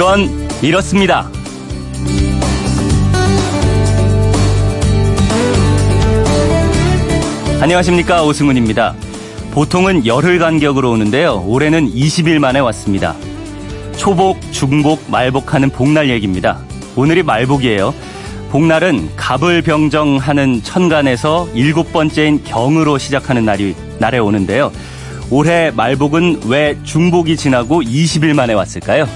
그건 이렇습니다. 안녕하십니까 오승훈입니다. 보통은 열흘 간격으로 오는데요. 올해는 20일 만에 왔습니다. 초복, 중복, 말복하는 복날 얘기입니다. 오늘이 말복이에요. 복날은 갑을 병정하는 천간에서 일곱 번째인 경으로 시작하는 날이 날에 오는데요. 올해 말복은 왜 중복이 지나고 20일 만에 왔을까요?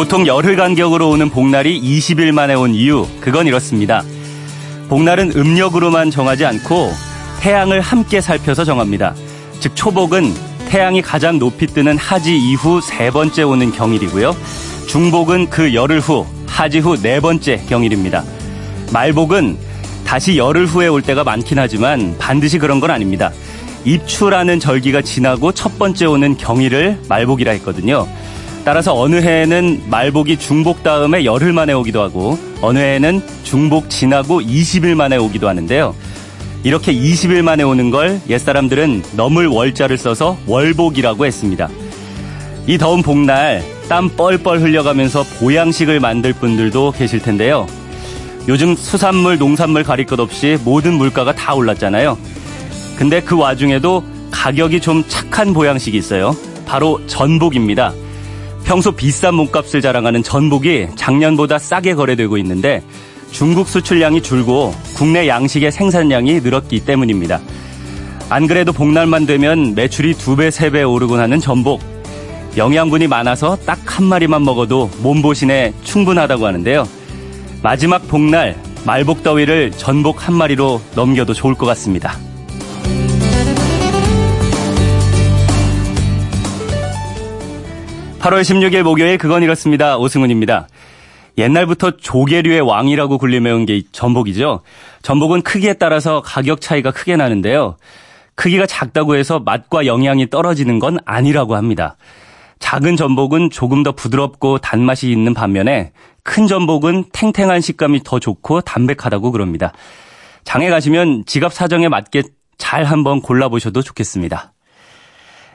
보통 열흘 간격으로 오는 복날이 20일 만에 온 이유, 그건 이렇습니다. 복날은 음력으로만 정하지 않고 태양을 함께 살펴서 정합니다. 즉, 초복은 태양이 가장 높이 뜨는 하지 이후 세 번째 오는 경일이고요. 중복은 그 열흘 후, 하지 후 네 번째 경일입니다. 말복은 다시 열흘 후에 올 때가 많긴 하지만 반드시 그런 건 아닙니다. 입추라는 절기가 지나고 첫 번째 오는 경일을 말복이라 했거든요. 따라서 어느 해에는 말복이 중복 다음에 열흘 만에 오기도 하고 어느 해에는 중복 지나고 20일 만에 오기도 하는데요. 이렇게 20일 만에 오는 걸 옛사람들은 넘을 월자를 써서 월복이라고 했습니다. 이 더운 복날 땀 뻘뻘 흘려가면서 보양식을 만들 분들도 계실 텐데요. 요즘 수산물, 농산물 가릴 것 없이 모든 물가가 다 올랐잖아요. 근데 그 와중에도 가격이 좀 착한 보양식이 있어요. 바로 전복입니다. 평소 비싼 몸값을 자랑하는 전복이 작년보다 싸게 거래되고 있는데 중국 수출량이 줄고 국내 양식의 생산량이 늘었기 때문입니다. 안 그래도 복날만 되면 매출이 두 배, 세 배 오르곤 하는 전복. 영양분이 많아서 딱 한 마리만 먹어도 몸보신에 충분하다고 하는데요. 마지막 복날, 말복 더위를 전복 한 마리로 넘겨도 좋을 것 같습니다. 8월 16일 목요일 그건 이렇습니다. 오승훈입니다. 옛날부터 조개류의 왕이라고 불리며온 게 전복이죠. 전복은 크기에 따라서 가격 차이가 크게 나는데요. 크기가 작다고 해서 맛과 영양이 떨어지는 건 아니라고 합니다. 작은 전복은 조금 더 부드럽고 단맛이 있는 반면에 큰 전복은 탱탱한 식감이 더 좋고 담백하다고 그럽니다. 장에 가시면 지갑 사정에 맞게 잘 한번 골라보셔도 좋겠습니다.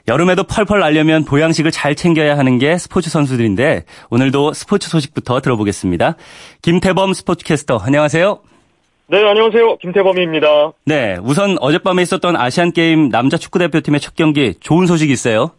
여름에도 펄펄 날려면 보양식을 잘 챙겨야 하는 게 스포츠 선수들인데 오늘도 스포츠 소식부터 들어보겠습니다. 김태범 스포츠캐스터 안녕하세요. 네, 안녕하세요. 김태범입니다. 네, 우선 어젯밤에 있었던 아시안 게임 남자 축구 대표팀의 첫 경기 좋은 소식이 있어요.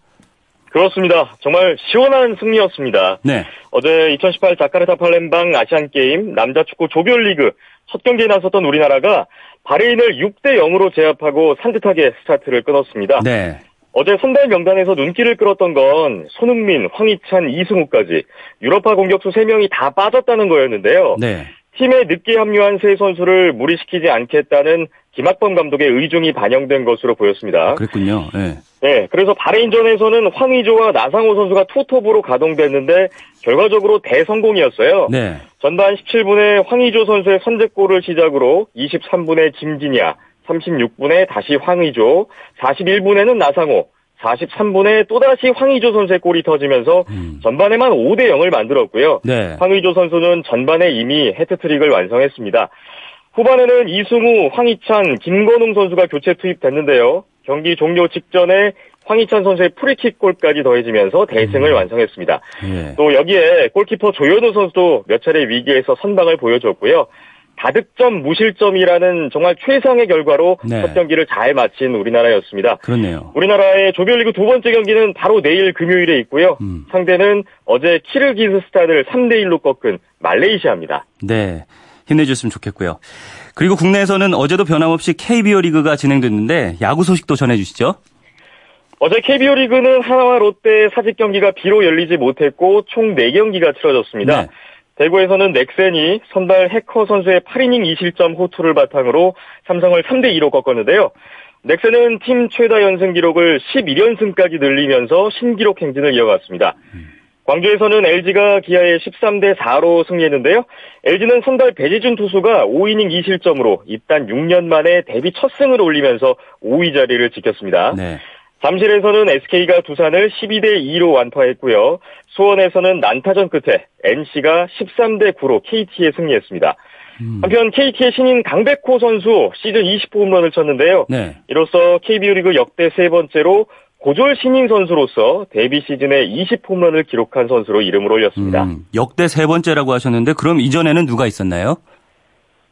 그렇습니다. 정말 시원한 승리였습니다. 네. 어제 2018 자카르타 팔렘방 아시안 게임 남자 축구 조별리그 첫 경기에 나섰던 우리나라가 바레인을 6대 0으로 제압하고 산뜻하게 스타트를 끊었습니다. 네. 어제 선발 명단에서 눈길을 끌었던 건 손흥민, 황희찬, 이승우까지 유럽파 공격수 3명이 다 빠졌다는 거였는데요. 네. 팀에 늦게 합류한 세 선수를 무리시키지 않겠다는 김학범 감독의 의중이 반영된 것으로 보였습니다. 그랬군요. 네. 네, 그래서 바레인전에서는 황의조와 나상호 선수가 투톱으로 가동됐는데 결과적으로 대성공이었어요. 네. 전반 17분에 황의조 선수의 선제골을 시작으로 23분에 김진야, 36분에 다시 황의조, 41분에는 나상호, 43분에 또다시 황의조 선수의 골이 터지면서 음. 전반에만 5대 0을 만들었고요. 네. 황의조 선수는 전반에 이미 해트트릭을 완성했습니다. 후반에는 이승우, 황희찬, 김건웅 선수가 교체 투입됐는데요. 경기 종료 직전에 황희찬 선수의 프리킥 골까지 더해지면서 대승을 음. 완성했습니다. 예. 또 여기에 골키퍼 조현우 선수도 몇 차례 위기에서 선방을 보여줬고요. 다득점 무실점이라는 정말 최상의 결과로 네. 첫 경기를 잘 마친 우리나라였습니다. 그렇네요. 우리나라의 조별리그 두 번째 경기는 바로 내일 금요일에 있고요. 음. 상대는 어제 키르기스스탄을 3대 1로 꺾은 말레이시아입니다. 네. 힘내줬으면 좋겠고요. 그리고 국내에서는 어제도 변함없이 KBO 리그가 진행됐는데 야구 소식도 전해주시죠. 어제 KBO 리그는 하나와 롯데 사직 경기가 비로 열리지 못했고 총 4경기가 치러졌습니다. 네. 대구에서는 넥센이 선발 해커 선수의 8이닝 2실점 호투를 바탕으로 삼성을 3대 2로 꺾었는데요. 넥센은 팀 최다 연승 기록을 11연승까지 늘리면서 신기록 행진을 이어갔습니다. 광주에서는 LG가 기아에 13대 4로 승리했는데요. LG는 선발 배지준 투수가 5이닝 2실점으로 입단 6년 만에 데뷔 첫 승을 올리면서 5위 자리를 지켰습니다. 네. 잠실에서는 SK가 두산을 12대 2로 완파했고요. 수원에서는 난타전 끝에 NC가 13대 9로 KT에 승리했습니다. 음. 한편 KT의 신인 강백호 선수 시즌 20호 홈런을 쳤는데요. 네. 이로써 KBO 리그 역대 세 번째로 고졸 신인 선수로서 데뷔 시즌에 20홈런을 기록한 선수로 이름을 올렸습니다. 음, 역대 세 번째라고 하셨는데 그럼 이전에는 누가 있었나요?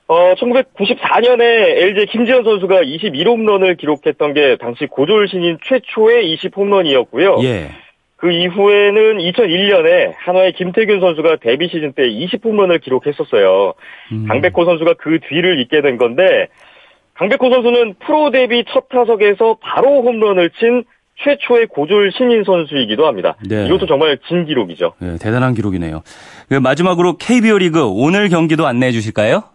어, 1994년에 LG 김지현 선수가 21홈런을 기록했던 게 당시 고졸 신인 최초의 20홈런이었고요. 예. 그 이후에는 2001년에 한화의 김태균 선수가 데뷔 시즌 때 20홈런을 기록했었어요. 음. 강백호 선수가 그 뒤를 잇게 된 건데 강백호 선수는 프로 데뷔 첫 타석에서 바로 홈런을 친 최초의 고졸 신인 선수이기도 합니다. 네. 이것도 정말 진 기록이죠. 네, 대단한 기록이네요. 그 마지막으로 KBO 리그 오늘 경기도 안내해 주실까요?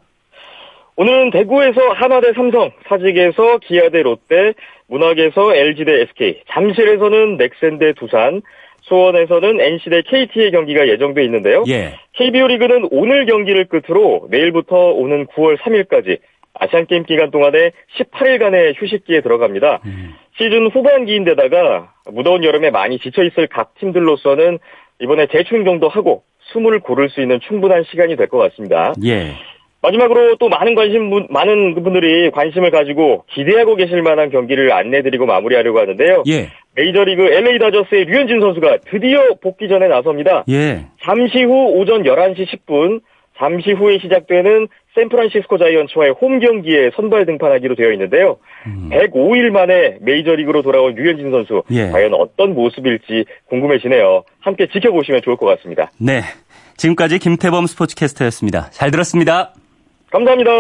오늘은 대구에서 하나 대 삼성, 사직에서 기아 대 롯데, 문학에서 LG 대 SK, 잠실에서는 넥센 대 두산, 수원에서는 NC 대 KT의 경기가 예정돼 있는데요. 예. KBO 리그는 오늘 경기를 끝으로 내일부터 오는 9월 3일까지 아시안 게임 기간 동안에 18일간의 휴식기에 들어갑니다. 음. 시즌 후반기인데다가 무더운 여름에 많이 지쳐 있을 각 팀들로서는 이번에 재충전도 하고 숨을 고를 수 있는 충분한 시간이 될 것 같습니다. 예. 마지막으로 또 많은 관심 많은 분들이 관심을 가지고 기대하고 계실 만한 경기를 안내드리고 마무리하려고 하는데요. 예. 메이저리그 LA 다저스의 류현진 선수가 드디어 복귀전에 나섭니다. 예. 잠시 후 오전 11시 10분 잠시 후에 시작되는 샌프란시스코 자이언츠와의 홈 경기에 선발 등판하기로 되어 있는데요. 음. 105일 만에 메이저리그로 돌아온 류현진 선수 예. 과연 어떤 모습일지 궁금해지네요. 함께 지켜보시면 좋을 것 같습니다. 네. 지금까지 김태범 스포츠캐스터였습니다. 잘 들었습니다. 감사합니다.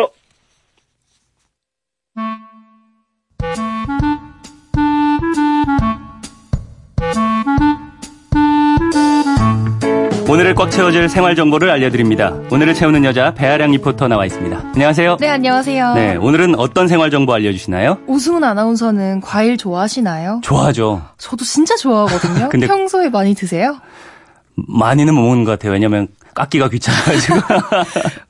오늘을 꽉 채워줄 생활 정보를 알려드립니다. 오늘을 채우는 여자 배아량 리포터 나와 있습니다. 안녕하세요. 네, 안녕하세요. 네, 오늘은 어떤 생활 정보 알려주시나요? 오승훈 아나운서는 과일 좋아하시나요? 좋아하죠. 저도 진짜 좋아하거든요. 근데 평소에 많이 드세요? 많이는 못 먹는 것 같아요. 왜냐면 깎기가 귀찮아가지고.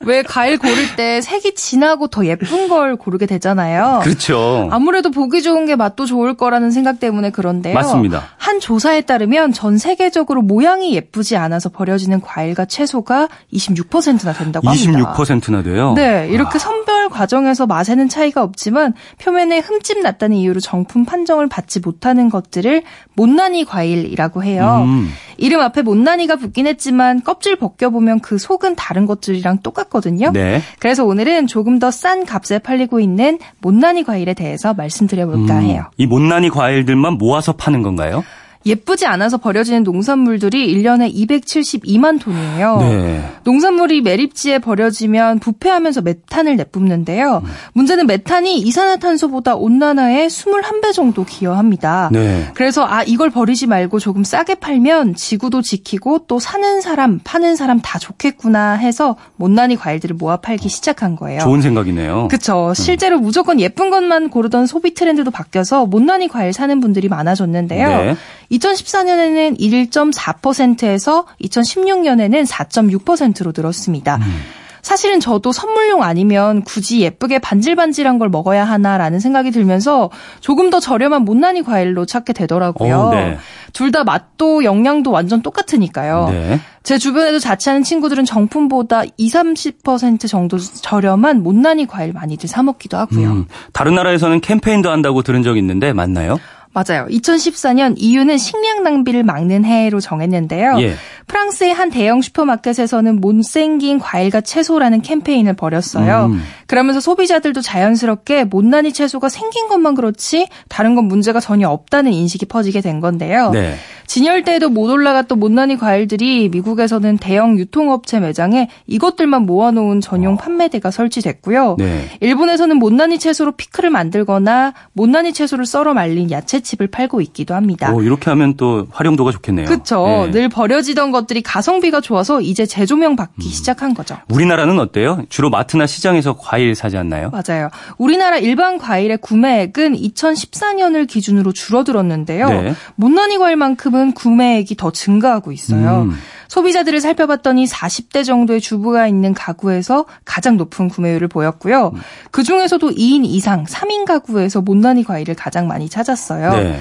왜 과일 고를 때 색이 진하고 더 예쁜 걸 고르게 되잖아요. 그렇죠. 아무래도 보기 좋은 게 맛도 좋을 거라는 생각 때문에 그런데요. 맞습니다. 한 조사에 따르면 전 세계적으로 모양이 예쁘지 않아서 버려지는 과일과 채소가 26%나 된다고 합니다. 26%나 돼요? 네. 이렇게 와. 선별 과정에서 맛에는 차이가 없지만 표면에 흠집 났다는 이유로 정품 판정을 받지 못하는 것들을 못난이 과일이라고 해요. 음. 이름 앞에 못난이가 붙긴 했지만 껍질 벗겨보면 그 속은 다른 것들이랑 똑같거든요. 네. 그래서 오늘은 조금 더 싼 값에 팔리고 있는 못난이 과일에 대해서 말씀드려볼까 음. 해요. 이 못난이 과일들만 모아서 파는 건가요? 예쁘지 않아서 버려지는 농산물들이 1년에 272만 톤이에요. 네. 농산물이 매립지에 버려지면 부패하면서 메탄을 내뿜는데요. 음. 문제는 메탄이 이산화탄소보다 온난화에 21배 정도 기여합니다. 네. 그래서 아 이걸 버리지 말고 조금 싸게 팔면 지구도 지키고 또 사는 사람, 파는 사람 다 좋겠구나 해서 못난이 과일들을 모아 팔기 시작한 거예요. 좋은 생각이네요. 그렇죠. 실제로 무조건 예쁜 것만 고르던 소비 트렌드도 바뀌어서 못난이 과일 사는 분들이 많아졌는데요. 네. 2014년에는 1.4%에서 2016년에는 4.6%로 늘었습니다. 음. 사실은 저도 선물용 아니면 굳이 예쁘게 반질반질한 걸 먹어야 하나라는 생각이 들면서 조금 더 저렴한 못난이 과일로 찾게 되더라고요. 어, 네. 둘다 맛도 영양도 완전 똑같으니까요. 네. 제 주변에도 자취하는 친구들은 정품보다 20, 30% 정도 저렴한 못난이 과일 많이들 사 먹기도 하고요. 음, 다른 나라에서는 캠페인도 한다고 들은 적 있는데 맞나요? 맞아요. 2014년 이유는 식량 낭비를 막는 해로 정했는데요. 예. 프랑스의 한 대형 슈퍼마켓에서는 못생긴 과일과 채소라는 캠페인을 벌였어요. 음. 그러면서 소비자들도 자연스럽게 못난이 채소가 생긴 것만 그렇지 다른 건 문제가 전혀 없다는 인식이 퍼지게 된 건데요. 네. 진열대에도 못 올라갔던 못난이 과일들이 미국에서는 대형 유통업체 매장에 이것들만 모아놓은 전용 어. 판매대가 설치됐고요. 네. 일본에서는 못난이 채소로 피클을 만들거나 못난이 채소를 썰어 말린 야채칩을 팔고 있기도 합니다. 오, 이렇게 하면 또 활용도가 좋겠네요. 그렇죠. 네. 늘 버려지던 것들이 가성비가 좋아서 이제 재조명 받기 음. 시작한 거죠. 우리나라는 어때요? 주로 마트나 시장에서 과일 사지 않나요? 맞아요. 우리나라 일반 과일의 구매액은 2014년을 기준으로 줄어들었는데요. 네. 못난이 과일만큼은 구매액이 더 증가하고 있어요. 음. 소비자들을 살펴봤더니 40대 정도의 주부가 있는 가구에서 가장 높은 구매율을 보였고요. 그 중에서도 2인 이상 3인 가구에서 못난이 과일을 가장 많이 찾았어요. 네.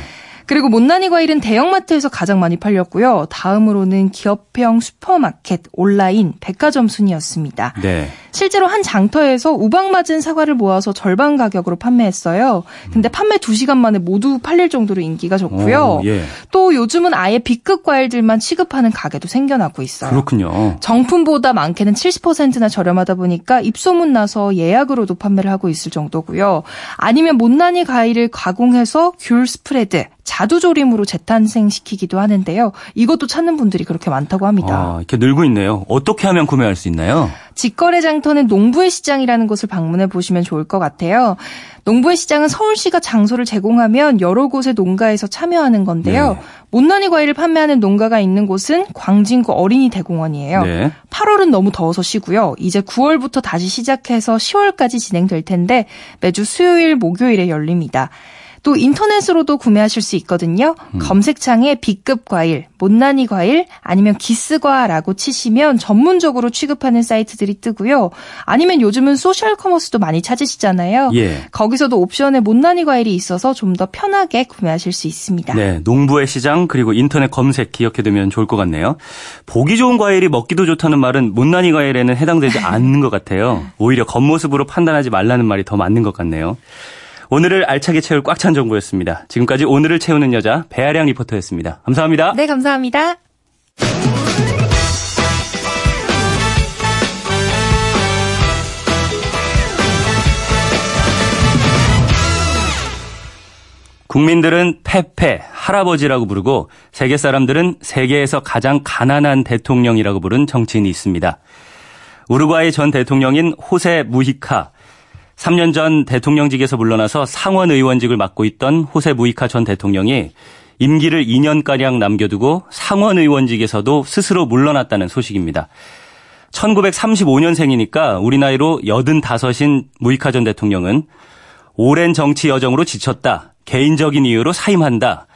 그리고 못난이 과일은 대형마트에서 가장 많이 팔렸고요. 다음으로는 기업형 슈퍼마켓, 온라인, 백화점 순이었습니다. 네. 실제로 한 장터에서 우박 맞은 사과를 모아서 절반 가격으로 판매했어요. 근데 판매 2시간 만에 모두 팔릴 정도로 인기가 좋고요. 오, 예. 또 요즘은 아예 B급 과일들만 취급하는 가게도 생겨나고 있어요. 그렇군요. 정품보다 많게는 70%나 저렴하다 보니까 입소문 나서 예약으로도 판매를 하고 있을 정도고요. 아니면 못난이 과일을 가공해서 귤 스프레드, 자두조림으로 재탄생시키기도 하는데요. 이것도 찾는 분들이 그렇게 많다고 합니다. 아, 이렇게 늘고 있네요. 어떻게 하면 구매할 수 있나요? 직거래 장터는 농부의 시장이라는 곳을 방문해 보시면 좋을 것 같아요. 농부의 시장은 서울시가 장소를 제공하면 여러 곳의 농가에서 참여하는 건데요. 네. 못난이 과일을 판매하는 농가가 있는 곳은 광진구 어린이 대공원이에요. 네. 8월은 너무 더워서 쉬고요. 이제 9월부터 다시 시작해서 10월까지 진행될 텐데 매주 수요일, 목요일에 열립니다. 또 인터넷으로도 구매하실 수 있거든요. 음. 검색창에 B급 과일, 못난이 과일, 아니면 기스과라고 치시면 전문적으로 취급하는 사이트들이 뜨고요. 아니면 요즘은 소셜 커머스도 많이 찾으시잖아요. 예. 거기서도 옵션에 못난이 과일이 있어서 좀 더 편하게 구매하실 수 있습니다. 네, 농부의 시장 그리고 인터넷 검색 기억해두면 좋을 것 같네요. 보기 좋은 과일이 먹기도 좋다는 말은 못난이 과일에는 해당되지 않는 것 같아요. 오히려 겉모습으로 판단하지 말라는 말이 더 맞는 것 같네요. 오늘을 알차게 채울 꽉 찬 정보였습니다. 지금까지 오늘을 채우는 여자 배아량 리포터였습니다. 감사합니다. 네, 감사합니다. 국민들은 페페, 할아버지라고 부르고 세계 사람들은 세계에서 가장 가난한 대통령이라고 부른 정치인이 있습니다. 우루과이 전 대통령인 호세 무히카, 3년 전 대통령직에서 물러나서 상원 의원직을 맡고 있던 호세 무이카 전 대통령이 임기를 2년가량 남겨두고 상원 의원직에서도 스스로 물러났다는 소식입니다. 1935년생이니까 우리 나이로 85인 무이카 전 대통령은 오랜 정치 여정으로 지쳤다. 개인적인 이유로 사임한다.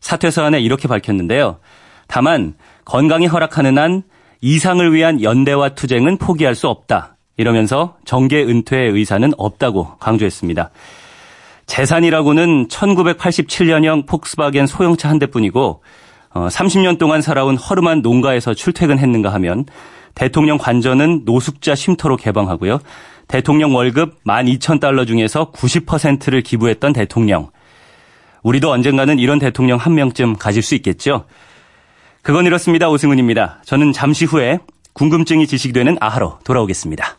사퇴 서한에 이렇게 밝혔는데요. 다만 건강이 허락하는 한 이상을 위한 연대와 투쟁은 포기할 수 없다. 이러면서 정계 은퇴의 의사는 없다고 강조했습니다. 재산이라고는 1987년형 폭스바겐 소형차 한 대뿐이고 30년 어, 동안 살아온 허름한 농가에서 출퇴근했는가 하면 대통령 관저는 노숙자 쉼터로 개방하고요. 대통령 월급 12,000달러 중에서 90%를 기부했던 대통령. 우리도 언젠가는 이런 대통령 한 명쯤 가질 수 있겠죠. 그건 이렇습니다. 오승훈입니다. 저는 잠시 후에 궁금증이 지식되는 아하로 돌아오겠습니다.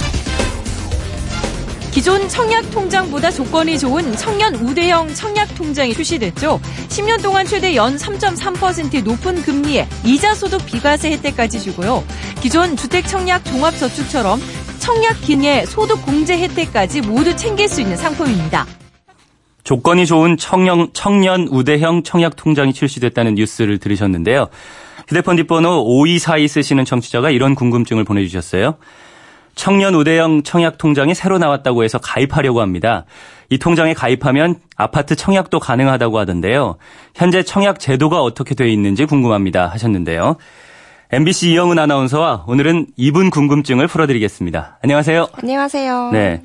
기존 청약 통장보다 조건이 좋은 청년 우대형 청약 통장이 출시됐죠. 10년 동안 최대 연 3.3%의 높은 금리에 이자 소득 비과세 혜택까지 주고요. 기존 주택 청약 종합저축처럼 청약 기내 소득 공제 혜택까지 모두 챙길 수 있는 상품입니다. 조건이 좋은 청년, 청년 우대형 청약 통장이 출시됐다는 뉴스를 들으셨는데요. 휴대폰 뒷번호 5242 쓰시는 청취자가 이런 궁금증을 보내주셨어요. 청년 우대형 청약 통장이 새로 나왔다고 해서 가입하려고 합니다. 이 통장에 가입하면 아파트 청약도 가능하다고 하던데요. 현재 청약 제도가 어떻게 되어 있는지 궁금합니다 하셨는데요. MBC 이영은 아나운서와 오늘은 이분 궁금증을 풀어드리겠습니다. 안녕하세요. 안녕하세요. 네.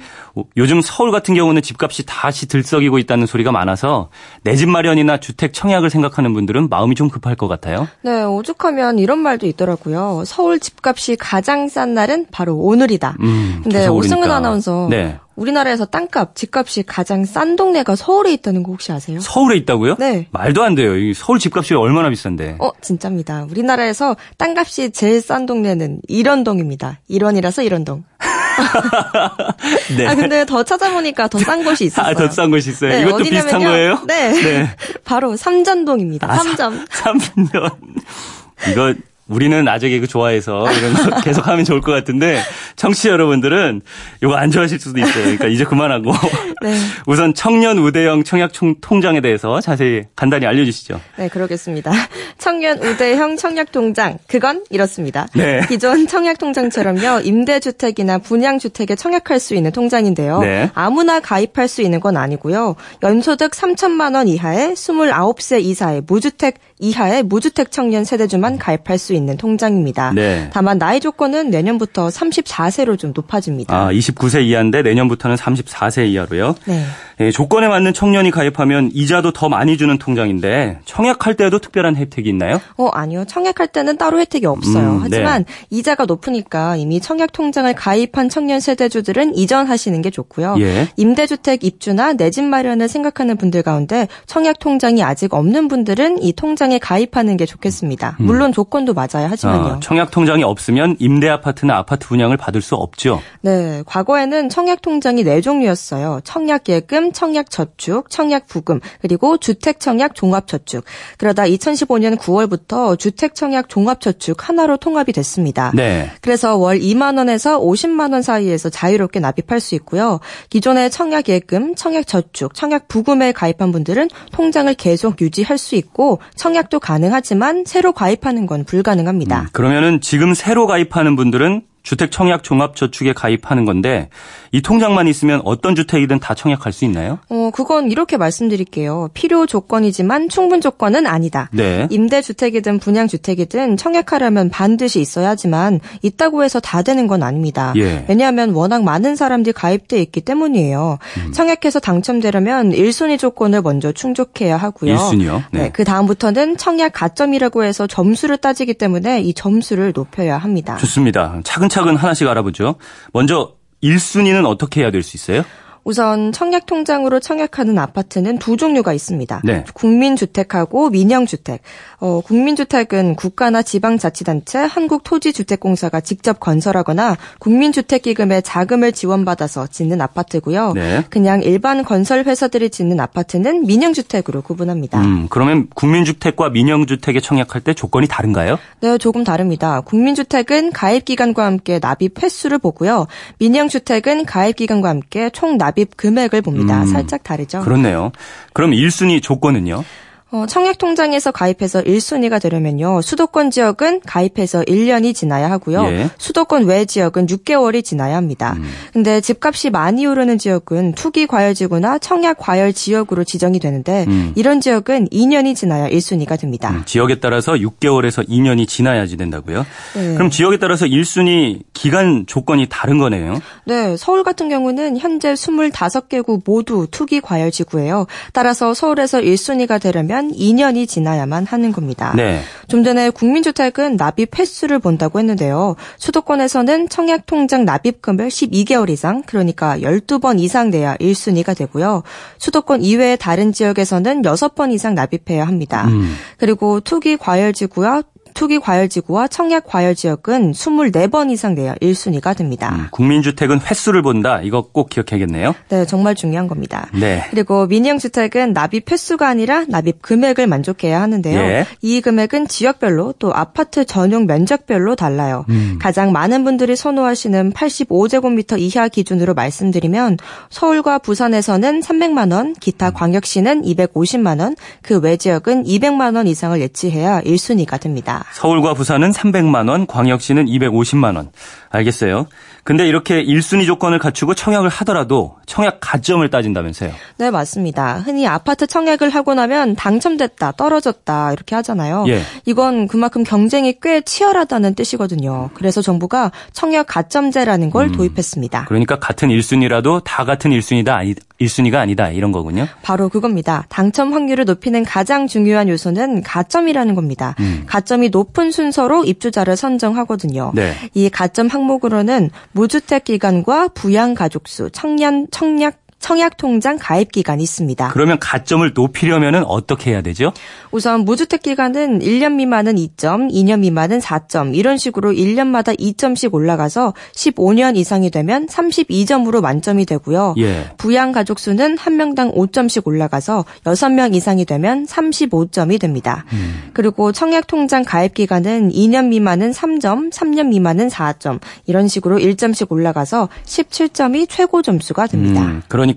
요즘 서울 같은 경우는 집값이 다시 들썩이고 있다는 소리가 많아서 내 집 마련이나 주택 청약을 생각하는 분들은 마음이 좀 급할 것 같아요. 네, 오죽하면 이런 말도 있더라고요. 서울 집값이 가장 싼 날은 바로 오늘이다. 음, 근데 오승근 아나운서 네. 우리나라에서 땅값, 집값이 가장 싼 동네가 서울에 있다는 거 혹시 아세요? 서울에 있다고요? 네. 말도 안 돼요. 서울 집값이 얼마나 비싼데? 어, 진짜입니다. 우리나라에서 땅값이 제일 싼 동네는 일원동입니다. 일원이라서 일원동. 네. 아 근데 더 찾아보니까 더 싼 곳이 있었어요. 아, 더 싼 곳이 있어요. 네, 이것도 비슷한 거예요? 네. 네. 바로 삼전동입니다. 아, 삼전. 삼전. 이거 우리는 아재 개그 좋아해서 이런 거 계속 하면 좋을 것 같은데 청취자 여러분들은 이거 안 좋아하실 수도 있어요. 그러니까 이제 그만하고 네. 우선 청년 우대형 청약 통장에 대해서 자세히 간단히 알려주시죠. 네, 그러겠습니다. 청년 우대형 청약 통장 그건 이렇습니다. 네. 기존 청약 통장처럼요 임대주택이나 분양주택에 청약할 수 있는 통장인데요. 네. 아무나 가입할 수 있는 건 아니고요. 연소득 3천만 원 이하의 29세 이사의 무주택 이하의 무주택 청년 세대주만 가입할 수 있는 통장입니다. 네. 다만 나이 조건은 내년부터 34세로 좀 높아집니다. 아, 29세 이하인데 내년부터는 34세 이하로요? 네. 예, 조건에 맞는 청년이 가입하면 이자도 더 많이 주는 통장인데 청약할 때도 특별한 혜택이 있나요? 어, 아니요. 청약할 때는 따로 혜택이 없어요. 음, 하지만 네. 이자가 높으니까 이미 청약 통장을 가입한 청년 세대주들은 이전하시는 게 좋고요. 예. 임대주택 입주나 내 집 마련을 생각하는 분들 가운데 청약 통장이 아직 없는 분들은 이 통장에 가입하는 게 좋겠습니다. 음. 물론 조건도 맞 아야 하지만요. 아, 청약 통장이 없으면 임대 아파트나 아파트 분양을 받을 수 없죠. 네, 과거에는 청약 통장이 네 종류였어요. 청약 예금 청약 저축, 청약 부금, 그리고 주택 청약 종합 저축. 그러다 2015년 9월부터 주택 청약 종합 저축 하나로 통합이 됐습니다. 네. 그래서 월 2만 원에서 50만 원 사이에서 자유롭게 납입할 수 있고요. 기존의 청약 예금, 청약 저축, 청약 부금에 가입한 분들은 통장을 계속 유지할 수 있고 청약도 가능하지만 새로 가입하는 건 불가능 합니다. 음, 그러면은 지금 새로 가입하는 분들은 주택 청약 종합 저축에 가입하는 건데 이 통장만 있으면 어떤 주택이든 다 청약할 수 있나요? 어, 그건 이렇게 말씀드릴게요. 필요 조건이지만 충분 조건은 아니다. 네. 임대 주택이든 분양 주택이든 청약하려면 반드시 있어야 하지만 있다고 해서 다 되는 건 아닙니다. 예. 왜냐하면 워낙 많은 사람들이 가입돼 있기 때문이에요. 음. 청약해서 당첨되려면 1순위 조건을 먼저 충족해야 하고요. 1순위요? 네. 네. 그 다음부터는 청약 가점이라고 해서 점수를 따지기 때문에 이 점수를 높여야 합니다. 좋습니다. 차근차근 차근차근 하나씩 알아보죠. 먼저 1순위는 어떻게 해야 될 수 있어요? 우선 청약 통장으로 청약하는 아파트는 두 종류가 있습니다. 네. 국민주택하고 민영주택. 어, 국민주택은 국가나 지방자치단체, 한국토지주택공사가 직접 건설하거나 국민주택 기금에 자금을 지원받아서 짓는 아파트고요. 네. 그냥 일반 건설 회사들이 짓는 아파트는 민영주택으로 구분합니다. 음, 그러면 국민주택과 민영주택에 청약할 때 조건이 다른가요? 네, 조금 다릅니다. 국민주택은 가입 기간과 함께 납입 횟수를 보고요. 민영주택은 가입 기간과 함께 총 납입 납입 금액을 봅니다. 음, 살짝 다르죠. 그렇네요. 그럼 1순위 조건은요? 어, 청약통장에서 가입해서 1순위가 되려면요. 수도권 지역은 가입해서 1년이 지나야 하고요. 예. 수도권 외 지역은 6개월이 지나야 합니다. 음. 근데 집값이 많이 오르는 지역은 투기 과열지구나 청약 과열 지역으로 지정이 되는데 음. 이런 지역은 2년이 지나야 1순위가 됩니다. 음, 지역에 따라서 6개월에서 2년이 지나야지 된다고요? 네. 그럼 지역에 따라서 1순위 기간 조건이 다른 거네요? 네. 서울 같은 경우는 현재 25개구 모두 투기 과열지구예요. 따라서 서울에서 1순위가 되려면 되면 2년이 지나야만 하는 겁니다. 네. 좀 전에 국민주택은 납입 횟수를 본다고 했는데요. 수도권에서는 청약통장 납입금을 12개월 이상, 그러니까 12번 이상 내야 1순위가 되고요. 수도권 이외의 다른 지역에서는 6번 이상 납입해야 합니다. 음. 그리고 투기 과열지구와 투기 과열지구와 청약 과열지역은 24번 이상 내야 1순위가 됩니다. 음, 국민주택은 횟수를 본다. 이거 꼭 기억해야겠네요. 네, 정말 중요한 겁니다. 네. 그리고 민영주택은 납입 횟수가 아니라 납입 금액을 만족해야 하는데요. 예. 이 금액은 지역별로 또 아파트 전용 면적별로 달라요. 음. 가장 많은 분들이 선호하시는 85제곱미터 이하 기준으로 말씀드리면 서울과 부산에서는 300만 원, 기타 광역시는 250만 원, 그 외 지역은 200만 원 이상을 예치해야 1순위가 됩니다. 서울과 부산은 300만 원, 광역시는 250만 원. 알겠어요. 근데 이렇게 1순위 조건을 갖추고 청약을 하더라도 청약 가점을 따진다면서요? 네, 맞습니다. 흔히 아파트 청약을 하고 나면 당첨됐다, 떨어졌다 이렇게 하잖아요. 예. 이건 그만큼 경쟁이 꽤 치열하다는 뜻이거든요. 그래서 정부가 청약 가점제라는 걸 음, 도입했습니다. 그러니까 같은 1순위라도 다 같은 1순위다 아니 1순위가 아니다 이런 거군요. 바로 그겁니다. 당첨 확률을 높이는 가장 중요한 요소는 가점이라는 겁니다. 음. 가점이 높은 순서로 입주자를 선정하거든요. 네. 이 가점 항목으로는 무주택 기간과 부양 가족 수, 청년 청약 청약통장 가입 기간이 있습니다. 그러면 가점을 높이려면 어떻게 해야 되죠? 우선 무주택 기간은 1년 미만은 2점, 2년 미만은 4점 이런 식으로 1년마다 2점씩 올라가서 15년 이상이 되면 32점으로 만점이 되고요. 예. 부양 가족 수는 한 명당 5점씩 올라가서 6명 이상이 되면 35점이 됩니다. 음. 그리고 청약 통장 가입 기간은 2년 미만은 3점, 3년 미만은 4점 이런 식으로 1점씩 올라가서 17점이 최고 점수가 됩니다. 음, 그러니까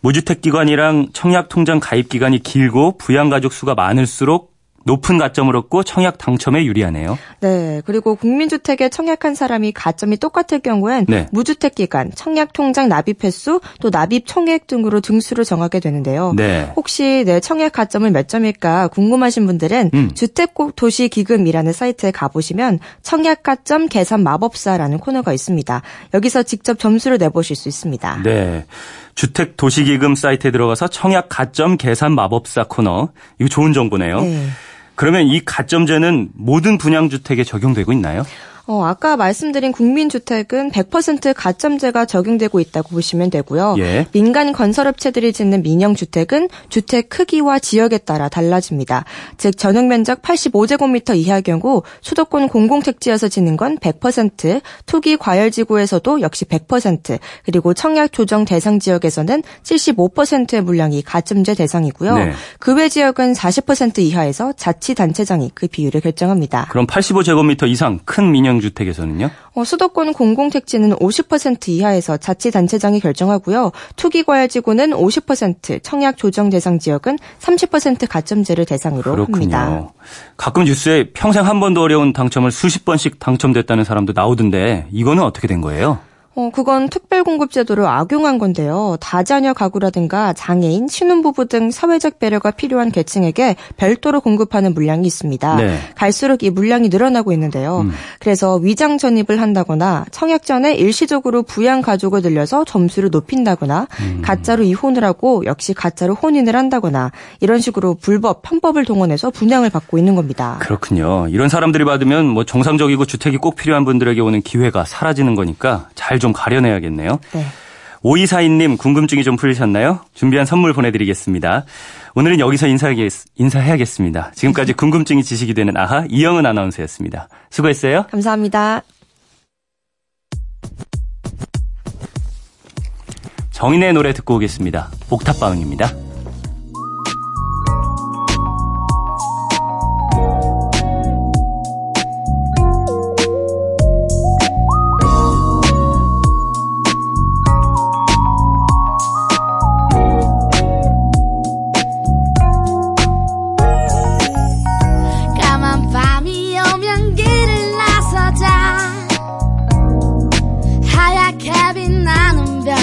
무주택 기관이랑 청약 통장 가입 기간이 길고 부양 가족 수가 많을수록 높은 가점을 얻고 청약 당첨에 유리하네요. 네. 그리고 국민주택에 청약한 사람이 가점이 똑같을 경우엔 네. 무주택 기간, 청약 통장 납입 횟수, 또 납입 총액 등으로 등수를 정하게 되는데요. 네. 혹시 내 청약 가점을 몇 점일까 궁금하신 분들은 음. 주택도시기금이라는 사이트에 가보시면 청약 가점 계산 마법사라는 코너가 있습니다. 여기서 직접 점수를 내보실 수 있습니다. 네. 주택 도시기금 사이트에 들어가서 청약 가점 계산 마법사 코너. 이거 좋은 정보네요. 네. 그러면 이 가점제는 모든 분양 주택에 적용되고 있나요? 어, 아까 말씀드린 국민주택은 100% 가점제가 적용되고 있다고 보시면 되고요. 예. 민간 건설업체들이 짓는 민영주택은 주택 크기와 지역에 따라 달라집니다. 즉 전용 면적 85제곱미터 이하 경우 수도권 공공택지에서 짓는 건 100%, 투기 과열지구에서도 역시 100%, 그리고 청약 조정 대상 지역에서는 75%의 물량이 가점제 대상이고요. 네. 그외 지역은 40% 이하에서 자치단체장이 그 비율을 결정합니다. 그럼 85제곱미터 이상 큰 민영 주택에서는요? 어, 수도권 공공택지는 50% 이하에서 자치단체장이 결정하고요. 투기과열지구는 50%, 청약 조정 대상 지역은 30% 가점제를 대상으로 그렇군요. 합니다. 가끔 뉴스에 평생 한 번도 어려운 당첨을 수십 번씩 당첨됐다는 사람도 나오던데 이거는 어떻게 된 거예요? 어, 그건 특별공급제도를 악용한 건데요. 다자녀 가구라든가 장애인, 신혼부부 등 사회적 배려가 필요한 계층에게 별도로 공급하는 물량이 있습니다. 네. 갈수록 이 물량이 늘어나고 있는데요. 음. 그래서 위장 전입을 한다거나 청약 전에 일시적으로 부양 가족을 들려서 점수를 높인다거나 음. 가짜로 이혼을 하고 역시 가짜로 혼인을 한다거나 이런 식으로 불법, 편법을 동원해서 분양을 받고 있는 겁니다. 그렇군요. 이런 사람들이 받으면 뭐 정상적이고 주택이 꼭 필요한 분들에게 오는 기회가 사라지는 거니까 잘좀 가려내야겠네요. 네. 오이사인님 궁금증이 좀 풀리셨나요? 준비한 선물 보내드리겠습니다. 오늘은 여기서 인사하겠, 인사해야겠습니다. 지금까지 궁금증이 지식이 되는 아하 이영은 아나운서였습니다. 수고했어요. 감사합니다. 정인의 노래 듣고 오겠습니다. 옥탑방입니다.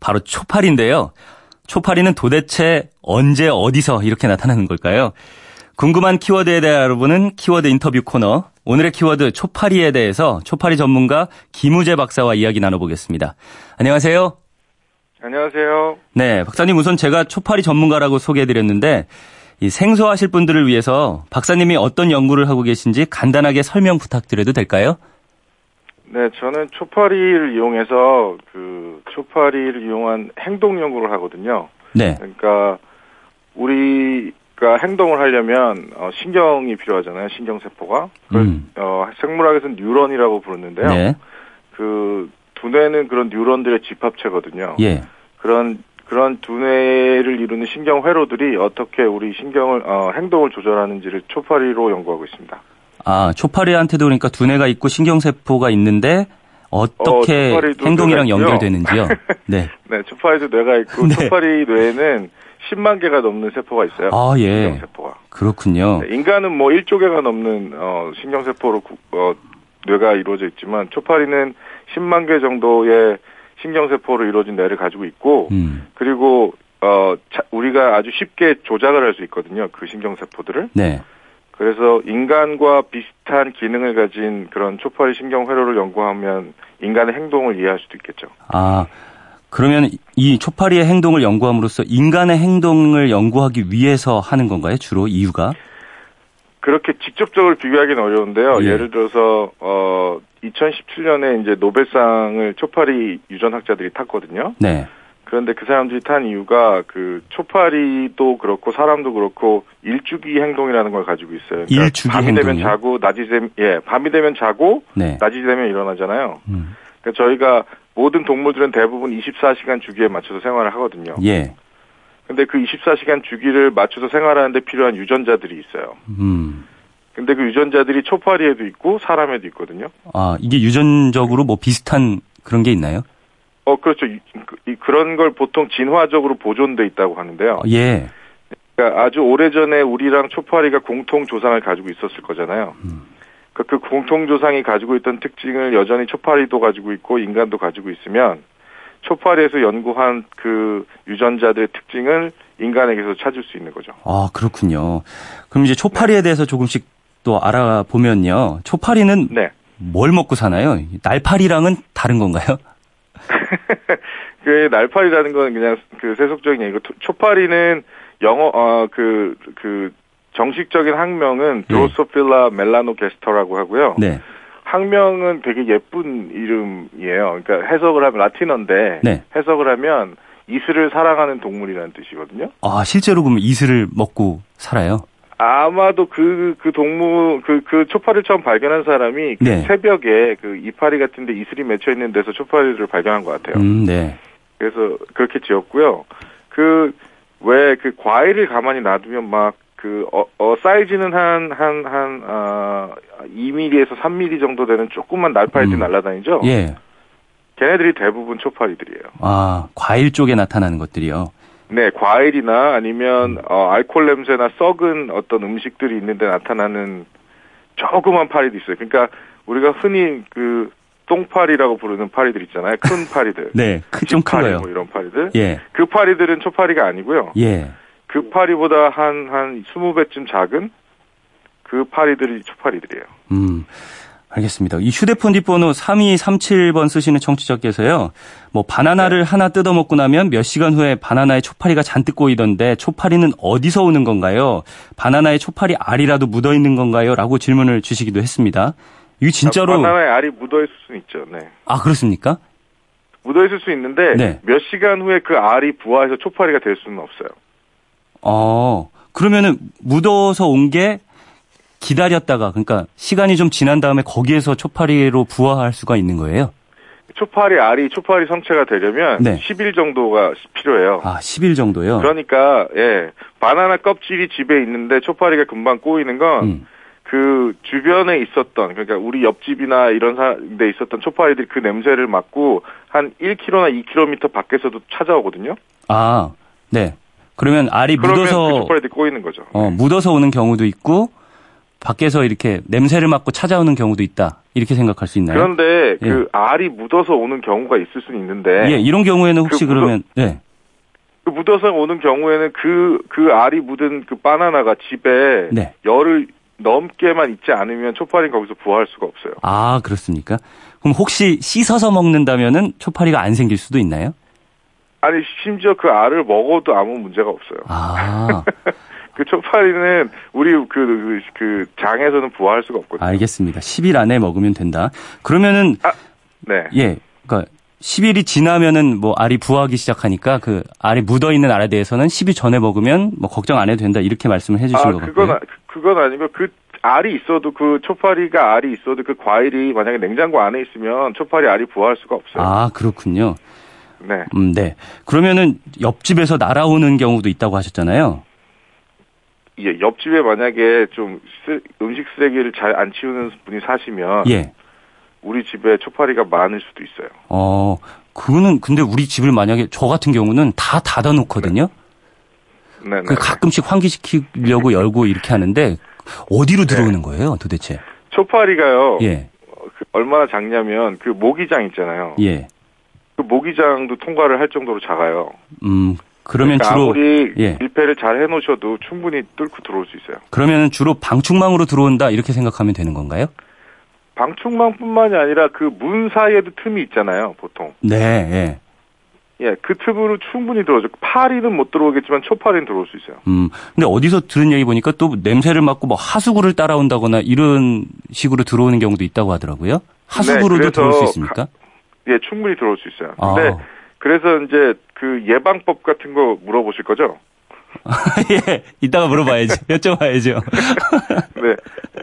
바로 초파리인데요. 초파리는 도대체 언제 어디서 이렇게 나타나는 걸까요? 궁금한 키워드에 대해 알아보는 키워드 인터뷰 코너. 오늘의 키워드 초파리에 대해서 초파리 전문가 김우재 박사와 이야기 나눠보겠습니다. 안녕하세요. 안녕하세요. 네, 박사님 우선 제가 초파리 전문가라고 소개해드렸는데 이 생소하실 분들을 위해서 박사님이 어떤 연구를 하고 계신지 간단하게 설명 부탁드려도 될까요? 네, 저는 초파리를 이용해서 그 초파리를 이용한 행동 연구를 하거든요. 네. 그러니까 우리가 행동을 하려면 어, 신경이 필요하잖아요. 신경 세포가. 그걸 음. 어, 생물학에서는 뉴런이라고 부르는데요. 네. 그 두뇌는 그런 뉴런들의 집합체거든요. 예. 그런 그런 두뇌를 이루는 신경 회로들이 어떻게 우리 신경을 어, 행동을 조절하는지를 초파리로 연구하고 있습니다. 아, 초파리한테도 그러니까 두뇌가 있고 신경세포가 있는데 어떻게 어, 행동이랑 연결되는지요? 네. 네, 초파리도 뇌가 있고 네. 초파리 뇌에는 10만 개가 넘는 세포가 있어요. 아, 예. 신경세포가. 그렇군요. 네, 인간은 뭐 1조 개가 넘는 어, 신경세포로 어, 뇌가 이루어져 있지만 초파리는 10만 개 정도의 신경세포로 이루어진 뇌를 가지고 있고 음. 그리고 어 자, 우리가 아주 쉽게 조작을 할 수 있거든요. 그 신경세포들을. 네. 그래서 인간과 비슷한 기능을 가진 그런 초파리 신경 회로를 연구하면 인간의 행동을 이해할 수도 있겠죠. 아, 그러면 이 초파리의 행동을 연구함으로써 인간의 행동을 연구하기 위해서 하는 건가요? 주로 이유가? 그렇게 직접적으로 비교하기는 어려운데요. 예. 를 들어서 어 2017년에 이제 노벨상을 초파리 유전학자들이 탔거든요. 네. 그런데 그 사람들이 탄 이유가 그 초파리도 그렇고 사람도 그렇고 일주기 행동이라는 걸 가지고 있어요. 그러니까 일주기 밤이 행동이요? 되면 자고 낮이 되면 예 밤이 되면 자고 네. 낮이 되면 일어나잖아요. 음. 그러니까 저희가 모든 동물들은 대부분 24시간 주기에 맞춰서 생활을 하거든요. 예. 근데 그 24시간 주기를 맞춰서 생활하는데 필요한 유전자들이 있어요. 음. 근데 그 유전자들이 초파리에도 있고 사람에도 있거든요. 아, 이게 유전적으로 뭐 비슷한 그런 게 있나요? 어, 그렇죠. 그, 그런 걸 보통 진화적으로 보존돼 있다고 하는데요. 예. 그러니까 아주 오래전에 우리랑 초파리가 공통 조상을 가지고 있었을 거잖아요. 음. 그, 그 공통 조상이 가지고 있던 특징을 여전히 초파리도 가지고 있고 인간도 가지고 있으면 초파리에서 연구한 그 유전자들의 특징을 인간에게서 찾을 수 있는 거죠. 아, 그렇군요. 그럼 이제 초파리에 네. 대해서 조금씩 또 알아보면요. 초파리는 네. 뭘 먹고 사나요? 날파리랑은 다른 건가요? 그 날파리라는 건 그냥 그 세속적인 얘기고 초파리는 영어 어그그 그 정식적인 학명은 드로소필라 멜라노 게스터라고 하고요. 네. 학명은 되게 예쁜 이름이에요. 그러니까 해석을 하면 라틴어인데 네. 해석을 하면 이슬을 사랑하는 동물이라는 뜻이거든요. 아 실제로 그러면 이슬을 먹고 살아요? 아마도 그, 그 동물, 그, 그 초파리를 처음 발견한 사람이 그 네. 새벽에 그 이파리 같은데 이슬이 맺혀 있는 데서 초파리를 발견한 것 같아요. 음, 네. 그래서 그렇게 지었고요. 그, 왜 그 과일을 가만히 놔두면 막 그, 어, 어, 사이즈는 한, 한, 한, 어, 2mm에서 3mm 정도 되는 조그만 날파리들이 음. 날아다니죠? 예. 걔네들이 대부분 초파리들이에요. 아, 과일 쪽에 나타나는 것들이요? 네, 과일이나 아니면 음. 어, 알코올 냄새나 썩은 어떤 음식들이 있는데 나타나는 조그만 파리도 있어요. 그러니까 우리가 흔히 그 똥파리라고 부르는 파리들 있잖아요. 큰 파리들. 네, 좀 커요. 뭐 이런 파리들. 예. 그 파리들은 초파리가 아니고요. 예. 그 파리보다 한, 한 20배쯤 작은 그 파리들이 초파리들이에요. 음. 알겠습니다. 이 휴대폰 뒷번호 3237번 쓰시는 청취자께서요. 뭐 바나나를 네. 하나 뜯어 먹고 나면 몇 시간 후에 바나나에 초파리가 잔뜩 꼬이던데 초파리는 어디서 오는 건가요? 바나나에 초파리 알이라도 묻어 있는 건가요? 라고 질문을 주시기도 했습니다. 이게 진짜로 아, 바나나에 알이 묻어 있을 수 있죠. 네. 아, 그렇습니까? 묻어 있을 수 있는데 네. 몇 시간 후에 그 알이 부화해서 초파리가 될 수는 없어요. 어. 그러면은 묻어서 온 게 기다렸다가 그러니까 시간이 좀 지난 다음에 거기에서 초파리로 부화할 수가 있는 거예요? 초파리 알이 초파리 성체가 되려면 네. 10일 정도가 필요해요. 아, 10일 정도요? 그러니까 예. 바나나 껍질이 집에 있는데 초파리가 금방 꼬이는 건그 음. 그 주변에 있었던 그러니까 우리 옆집이나 이런 데 있었던 초파리들이 그 냄새를 맡고 한 1km나 2km 밖에서도 찾아오거든요. 아, 네. 그러면 알이 묻어서 그 초파리들이 꼬이는 거죠. 어, 묻어서 오는 경우도 있고 밖에서 이렇게 냄새를 맡고 찾아오는 경우도 있다. 이렇게 생각할 수 있나요? 그런데 예. 그 알이 묻어서 오는 경우가 있을 수는 있는데. 예, 이런 경우에는 혹시 그 그러면 네. 그 묻어서 오는 경우에는 그, 그 알이 묻은 그 바나나가 집에 네. 열을 넘게만 있지 않으면 초파리는 거기서 부화할 수가 없어요. 아, 그렇습니까? 그럼 혹시 씻어서 먹는다면은 초파리가 안 생길 수도 있나요? 아니, 심지어 그 알을 먹어도 아무 문제가 없어요. 아. 그 초파리는 우리 그, 그, 그, 장에서는 부화할 수가 없거든요. 알겠습니다. 10일 안에 먹으면 된다. 그러면은. 아, 네. 예. 그니까 10일이 지나면은 뭐 알이 부화하기 시작하니까 그 알이 묻어 있는 알에 대해서는 10일 전에 먹으면 뭐 걱정 안 해도 된다 이렇게 말씀을 해 주신 아, 것 같고요. 그건 그건 아니고 그 알이 있어도 그 초파리가 알이 있어도 그 과일이 만약에 냉장고 안에 있으면 초파리 알이 부화할 수가 없어요. 아 그렇군요. 네. 음, 네. 그러면은 옆집에서 날아오는 경우도 있다고 하셨잖아요. 예, 옆집에 만약에 좀 쓰, 음식 쓰레기를 잘 안 치우는 분이 사시면 예. 우리 집에 초파리가 많을 수도 있어요. 어, 그거는 근데 우리 집을 만약에 저 같은 경우는 다 닫아 놓거든요. 네. 네. 그 가끔씩 환기시키려고 열고 이렇게 하는데 어디로 네. 들어오는 네. 거예요, 도대체? 초파리가요. 예. 그 얼마나 작냐면 그 모기장 있잖아요. 예. 그 모기장도 통과를 할 정도로 작아요. 음, 그러면 그러니까 주로 아무리 예. 밀폐를 잘 해놓으셔도 충분히 뚫고 들어올 수 있어요. 그러면 주로 방충망으로 들어온다 이렇게 생각하면 되는 건가요? 방충망뿐만이 아니라 그 문 사이에도 틈이 있잖아요, 보통. 네, 예. 예, 그 틈으로 충분히 들어오죠. 파리는 못 들어오겠지만 초파리는 들어올 수 있어요. 음, 근데 어디서 들은 얘기 보니까 또 냄새를 맡고 뭐 하수구를 따라온다거나 이런 식으로 들어오는 경우도 있다고 하더라고요. 하수구로도 네, 들어올 수 있습니까? 가, 예, 충분히 들어올 수 있어요. 근데 아. 그래서 이제 그 예방법 같은 거 물어보실 거죠? 예, 이따가 물어봐야죠. 여쭤봐야죠. 네.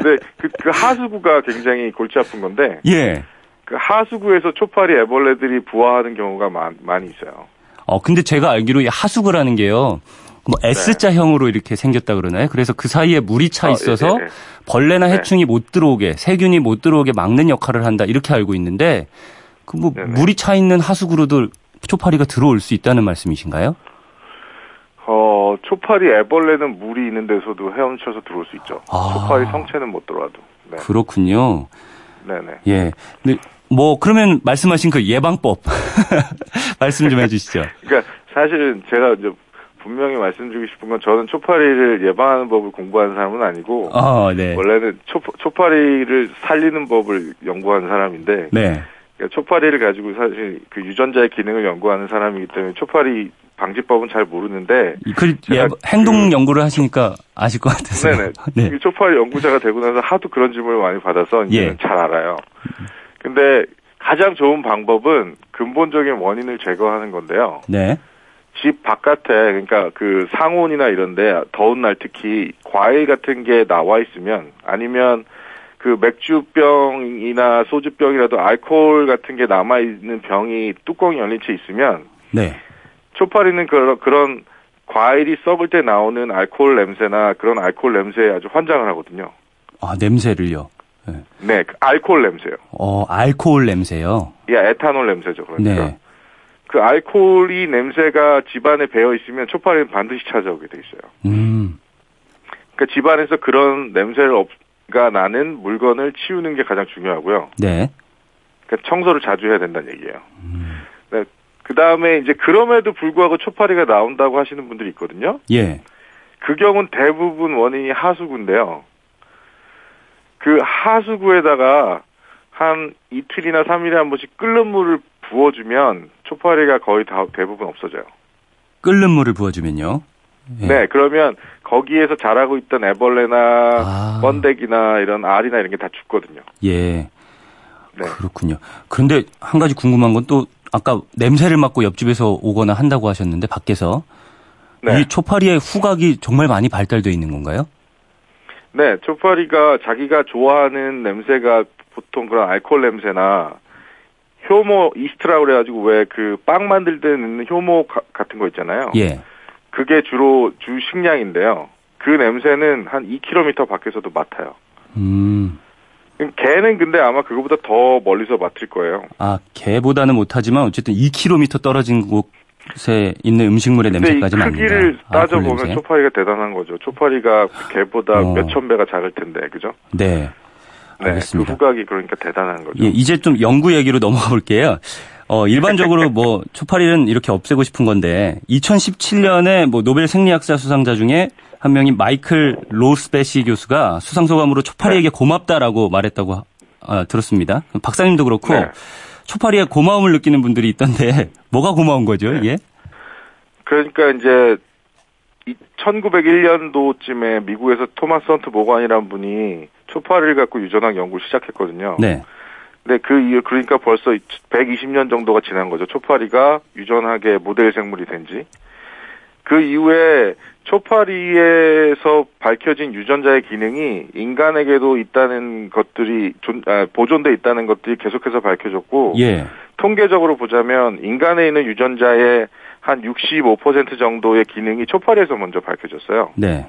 네, 그, 그 하수구가 굉장히 골치 아픈 건데. 예. 그 하수구에서 초파리 애벌레들이 부화하는 경우가 많, 많이 있어요. 어, 근데 제가 알기로 이 하수구라는 게요. 뭐 S자형으로 네. 이렇게 생겼다 그러나요? 그래서 그 사이에 물이 차 아, 있어서 아, 네, 네. 벌레나 네. 해충이 네. 못 들어오게, 세균이 못 들어오게 막는 역할을 한다 이렇게 알고 있는데 그 뭐 물이 차 있는 하수구로도 초파리가 들어올 수 있다는 말씀이신가요? 어, 초파리 애벌레는 물이 있는 데서도 헤엄쳐서 들어올 수 있죠. 아. 초파리 성체는 못 들어와도. 네. 그렇군요. 네네. 예. 근데 뭐 그러면 말씀하신 그 예방법 말씀 좀 해주시죠. 그러니까 사실은 제가 이제 분명히 말씀드리고 싶은 건 저는 초파리를 예방하는 법을 공부하는 사람은 아니고 어, 네. 원래는 초, 초파리를 살리는 법을 연구하는 사람인데 네. 그러니까 초파리를 가지고 사실 그 유전자의 기능을 연구하는 사람이기 때문에 초파리 방지법은 잘 모르는데 그 예, 행동 그, 연구를 하시니까 아실 것 같아서 네네 네. 초파리 연구자가 되고 나서 하도 그런 질문을 많이 받아서 이제 예. 잘 알아요. 근데 가장 좋은 방법은 근본적인 원인을 제거하는 건데요. 네. 집 바깥에 그러니까 그 상온이나 이런데 더운 날 특히 과일 같은 게 나와 있으면 아니면 그 맥주병이나 소주병이라도 알코올 같은 게 남아 있는 병이 뚜껑이 열린 채 있으면 네. 초파리는 그런 그런 과일이 썩을 때 나오는 알코올 냄새나 그런 알코올 냄새에 아주 환장을 하거든요. 아 냄새를요? 네, 네 그 알코올 냄새요. 어 알코올 냄새요? 예, 에탄올 냄새죠. 그러니까. 네. 그 알코올이 냄새가 집안에 배어 있으면 초파리는 반드시 찾아오게 돼 있어요. 음. 그러니까 집안에서 그런 냄새를 없, 가 나는 물건을 치우는 게 가장 중요하고요. 네. 그러니까 청소를 자주 해야 된다는 얘기예요. 음. 네. 그 다음에 이제 그럼에도 불구하고 초파리가 나온다고 하시는 분들이 있거든요. 예. 그 경우는 대부분 원인이 하수구인데요. 그 하수구에다가 한 이틀이나 3일에 한 번씩 끓는 물을 부어주면 초파리가 거의 다 대부분 없어져요. 끓는 물을 부어주면요? 예. 네, 그러면 거기에서 자라고 있던 애벌레나 아. 번데기나 이런 알이나 이런 게 다 죽거든요. 예. 네. 그렇군요. 그런데 한 가지 궁금한 건 또 아까 냄새를 맡고 옆집에서 오거나 한다고 하셨는데 밖에서 네. 이 초파리의 후각이 정말 많이 발달되어 있는 건가요? 네, 초파리가 자기가 좋아하는 냄새가 보통 그런 알코올 냄새나 효모 이스트라고 그래가지고 왜 그 빵 만들 때 넣는 효모 가, 같은 거 있잖아요. 예. 그게 주로 주 식량인데요. 그 냄새는 한 2km 밖에서도 맡아요. 음. 개는 근데 아마 그거보다 더 멀리서 맡을 거예요. 아, 개보다는 못하지만 어쨌든 2km 떨어진 곳에 있는 음식물의 냄새까지는 아니다. 크기를 아, 따져보면 아, 초파리가 대단한 거죠. 초파리가 개보다 어. 몇천 배가 작을 텐데, 그죠? 네. 네, 알겠습니다. 그 후각이 그러니까 대단한 거죠. 예, 이제 좀 연구 얘기로 넘어가 볼게요. 어, 일반적으로 뭐 초파리는 이렇게 없애고 싶은 건데 2017년에 뭐 노벨 생리학사 수상자 중에 한 명이 마이클 로스베시 교수가 수상 소감으로 초파리에게 네. 고맙다라고 말했다고 아, 들었습니다. 박사님도 그렇고 네. 초파리에 고마움을 느끼는 분들이 있던데 뭐가 고마운 거죠, 네. 이게? 그러니까 이제 1901년도쯤에 미국에서 토마스 헌트 모관이라는 분이 초파리를 갖고 유전학 연구를 시작했거든요. 네. 네, 그 이후 그러니까 벌써 120년 정도가 지난 거죠. 초파리가 유전하게 모델 생물이 된 지. 그 이후에 초파리에서 밝혀진 유전자의 기능이 인간에게도 있다는 것들이 존, 아, 보존돼 있다는 것들이 계속해서 밝혀졌고 예. 통계적으로 보자면 인간에 있는 유전자의 한 65% 정도의 기능이 초파리에서 먼저 밝혀졌어요. 네.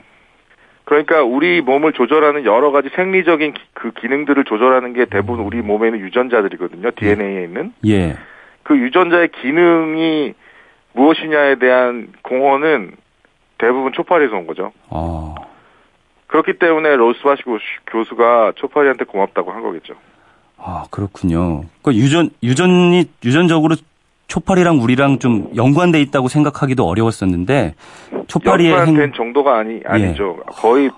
그러니까 우리 몸을 조절하는 여러 가지 생리적인 기, 그 기능들을 조절하는 게 대부분 우리 몸에 있는 유전자들이거든요. DNA에 있는. 예. 그 유전자의 기능이 무엇이냐에 대한 공헌은 대부분 초파리에서 온 거죠. 어. 그렇기 때문에 로스바시 교수가 초파리한테 고맙다고 한 거겠죠. 아, 그렇군요. 그 유전, 유전이, 유전적으로 초파리랑 우리랑 좀 연관돼 있다고 생각하기도 어려웠었는데 초파리의 연관된 행... 정도가 아니 아니죠. 예. 거의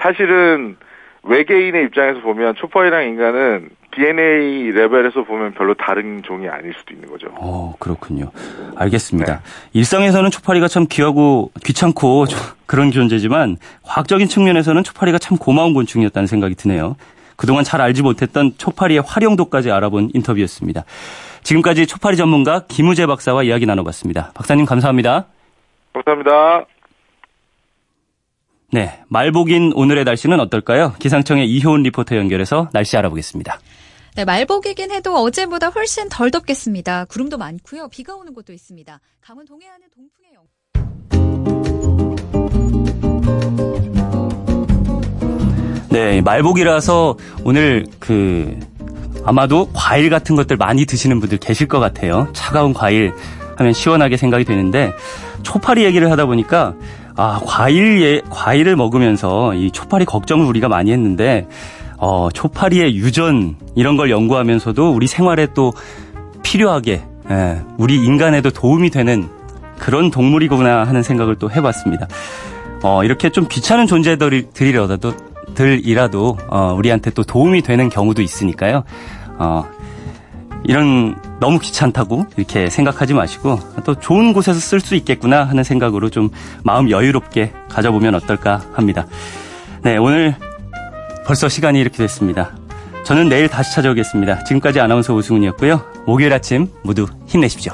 사실은 외계인의 입장에서 보면 초파리랑 인간은 DNA 레벨에서 보면 별로 다른 종이 아닐 수도 있는 거죠. 어, 그렇군요. 알겠습니다. 네. 일상에서는 초파리가 참 귀하고 귀찮고 그런 존재지만 과학적인 측면에서는 초파리가 참 고마운 곤충이었다는 생각이 드네요. 그동안 잘 알지 못했던 초파리의 활용도까지 알아본 인터뷰였습니다. 지금까지 초파리 전문가 김우재 박사와 이야기 나눠봤습니다. 박사님 감사합니다. 감사합니다. 네, 말복인 오늘의 날씨는 어떨까요? 기상청의 이효은 리포터 연결해서 날씨 알아보겠습니다. 네, 말복이긴 해도 어제보다 훨씬 덜 덥겠습니다. 구름도 많고요. 비가 오는 곳도 있습니다. 강원 동해안은 동풍의 영... 네, 말복이라서 오늘 그 아마도 과일 같은 것들 많이 드시는 분들 계실 것 같아요. 차가운 과일 하면 시원하게 생각이 되는데 초파리 얘기를 하다 보니까 아 과일 예, 과일을 먹으면서 이 초파리 걱정을 우리가 많이 했는데 어, 초파리의 유전 이런 걸 연구하면서도 우리 생활에 또 필요하게 예, 우리 인간에도 도움이 되는 그런 동물이구나 하는 생각을 또 해봤습니다. 어, 이렇게 좀 귀찮은 존재들이라도 들이라도 어, 우리한테 또 도움이 되는 경우도 있으니까요. 어, 이런 너무 귀찮다고 이렇게 생각하지 마시고 또 좋은 곳에서 쓸 수 있겠구나 하는 생각으로 좀 마음 여유롭게 가져보면 어떨까 합니다. 네, 오늘 벌써 시간이 이렇게 됐습니다. 저는 내일 다시 찾아오겠습니다. 지금까지 아나운서 오승훈이었고요. 목요일 아침 모두 힘내십시오.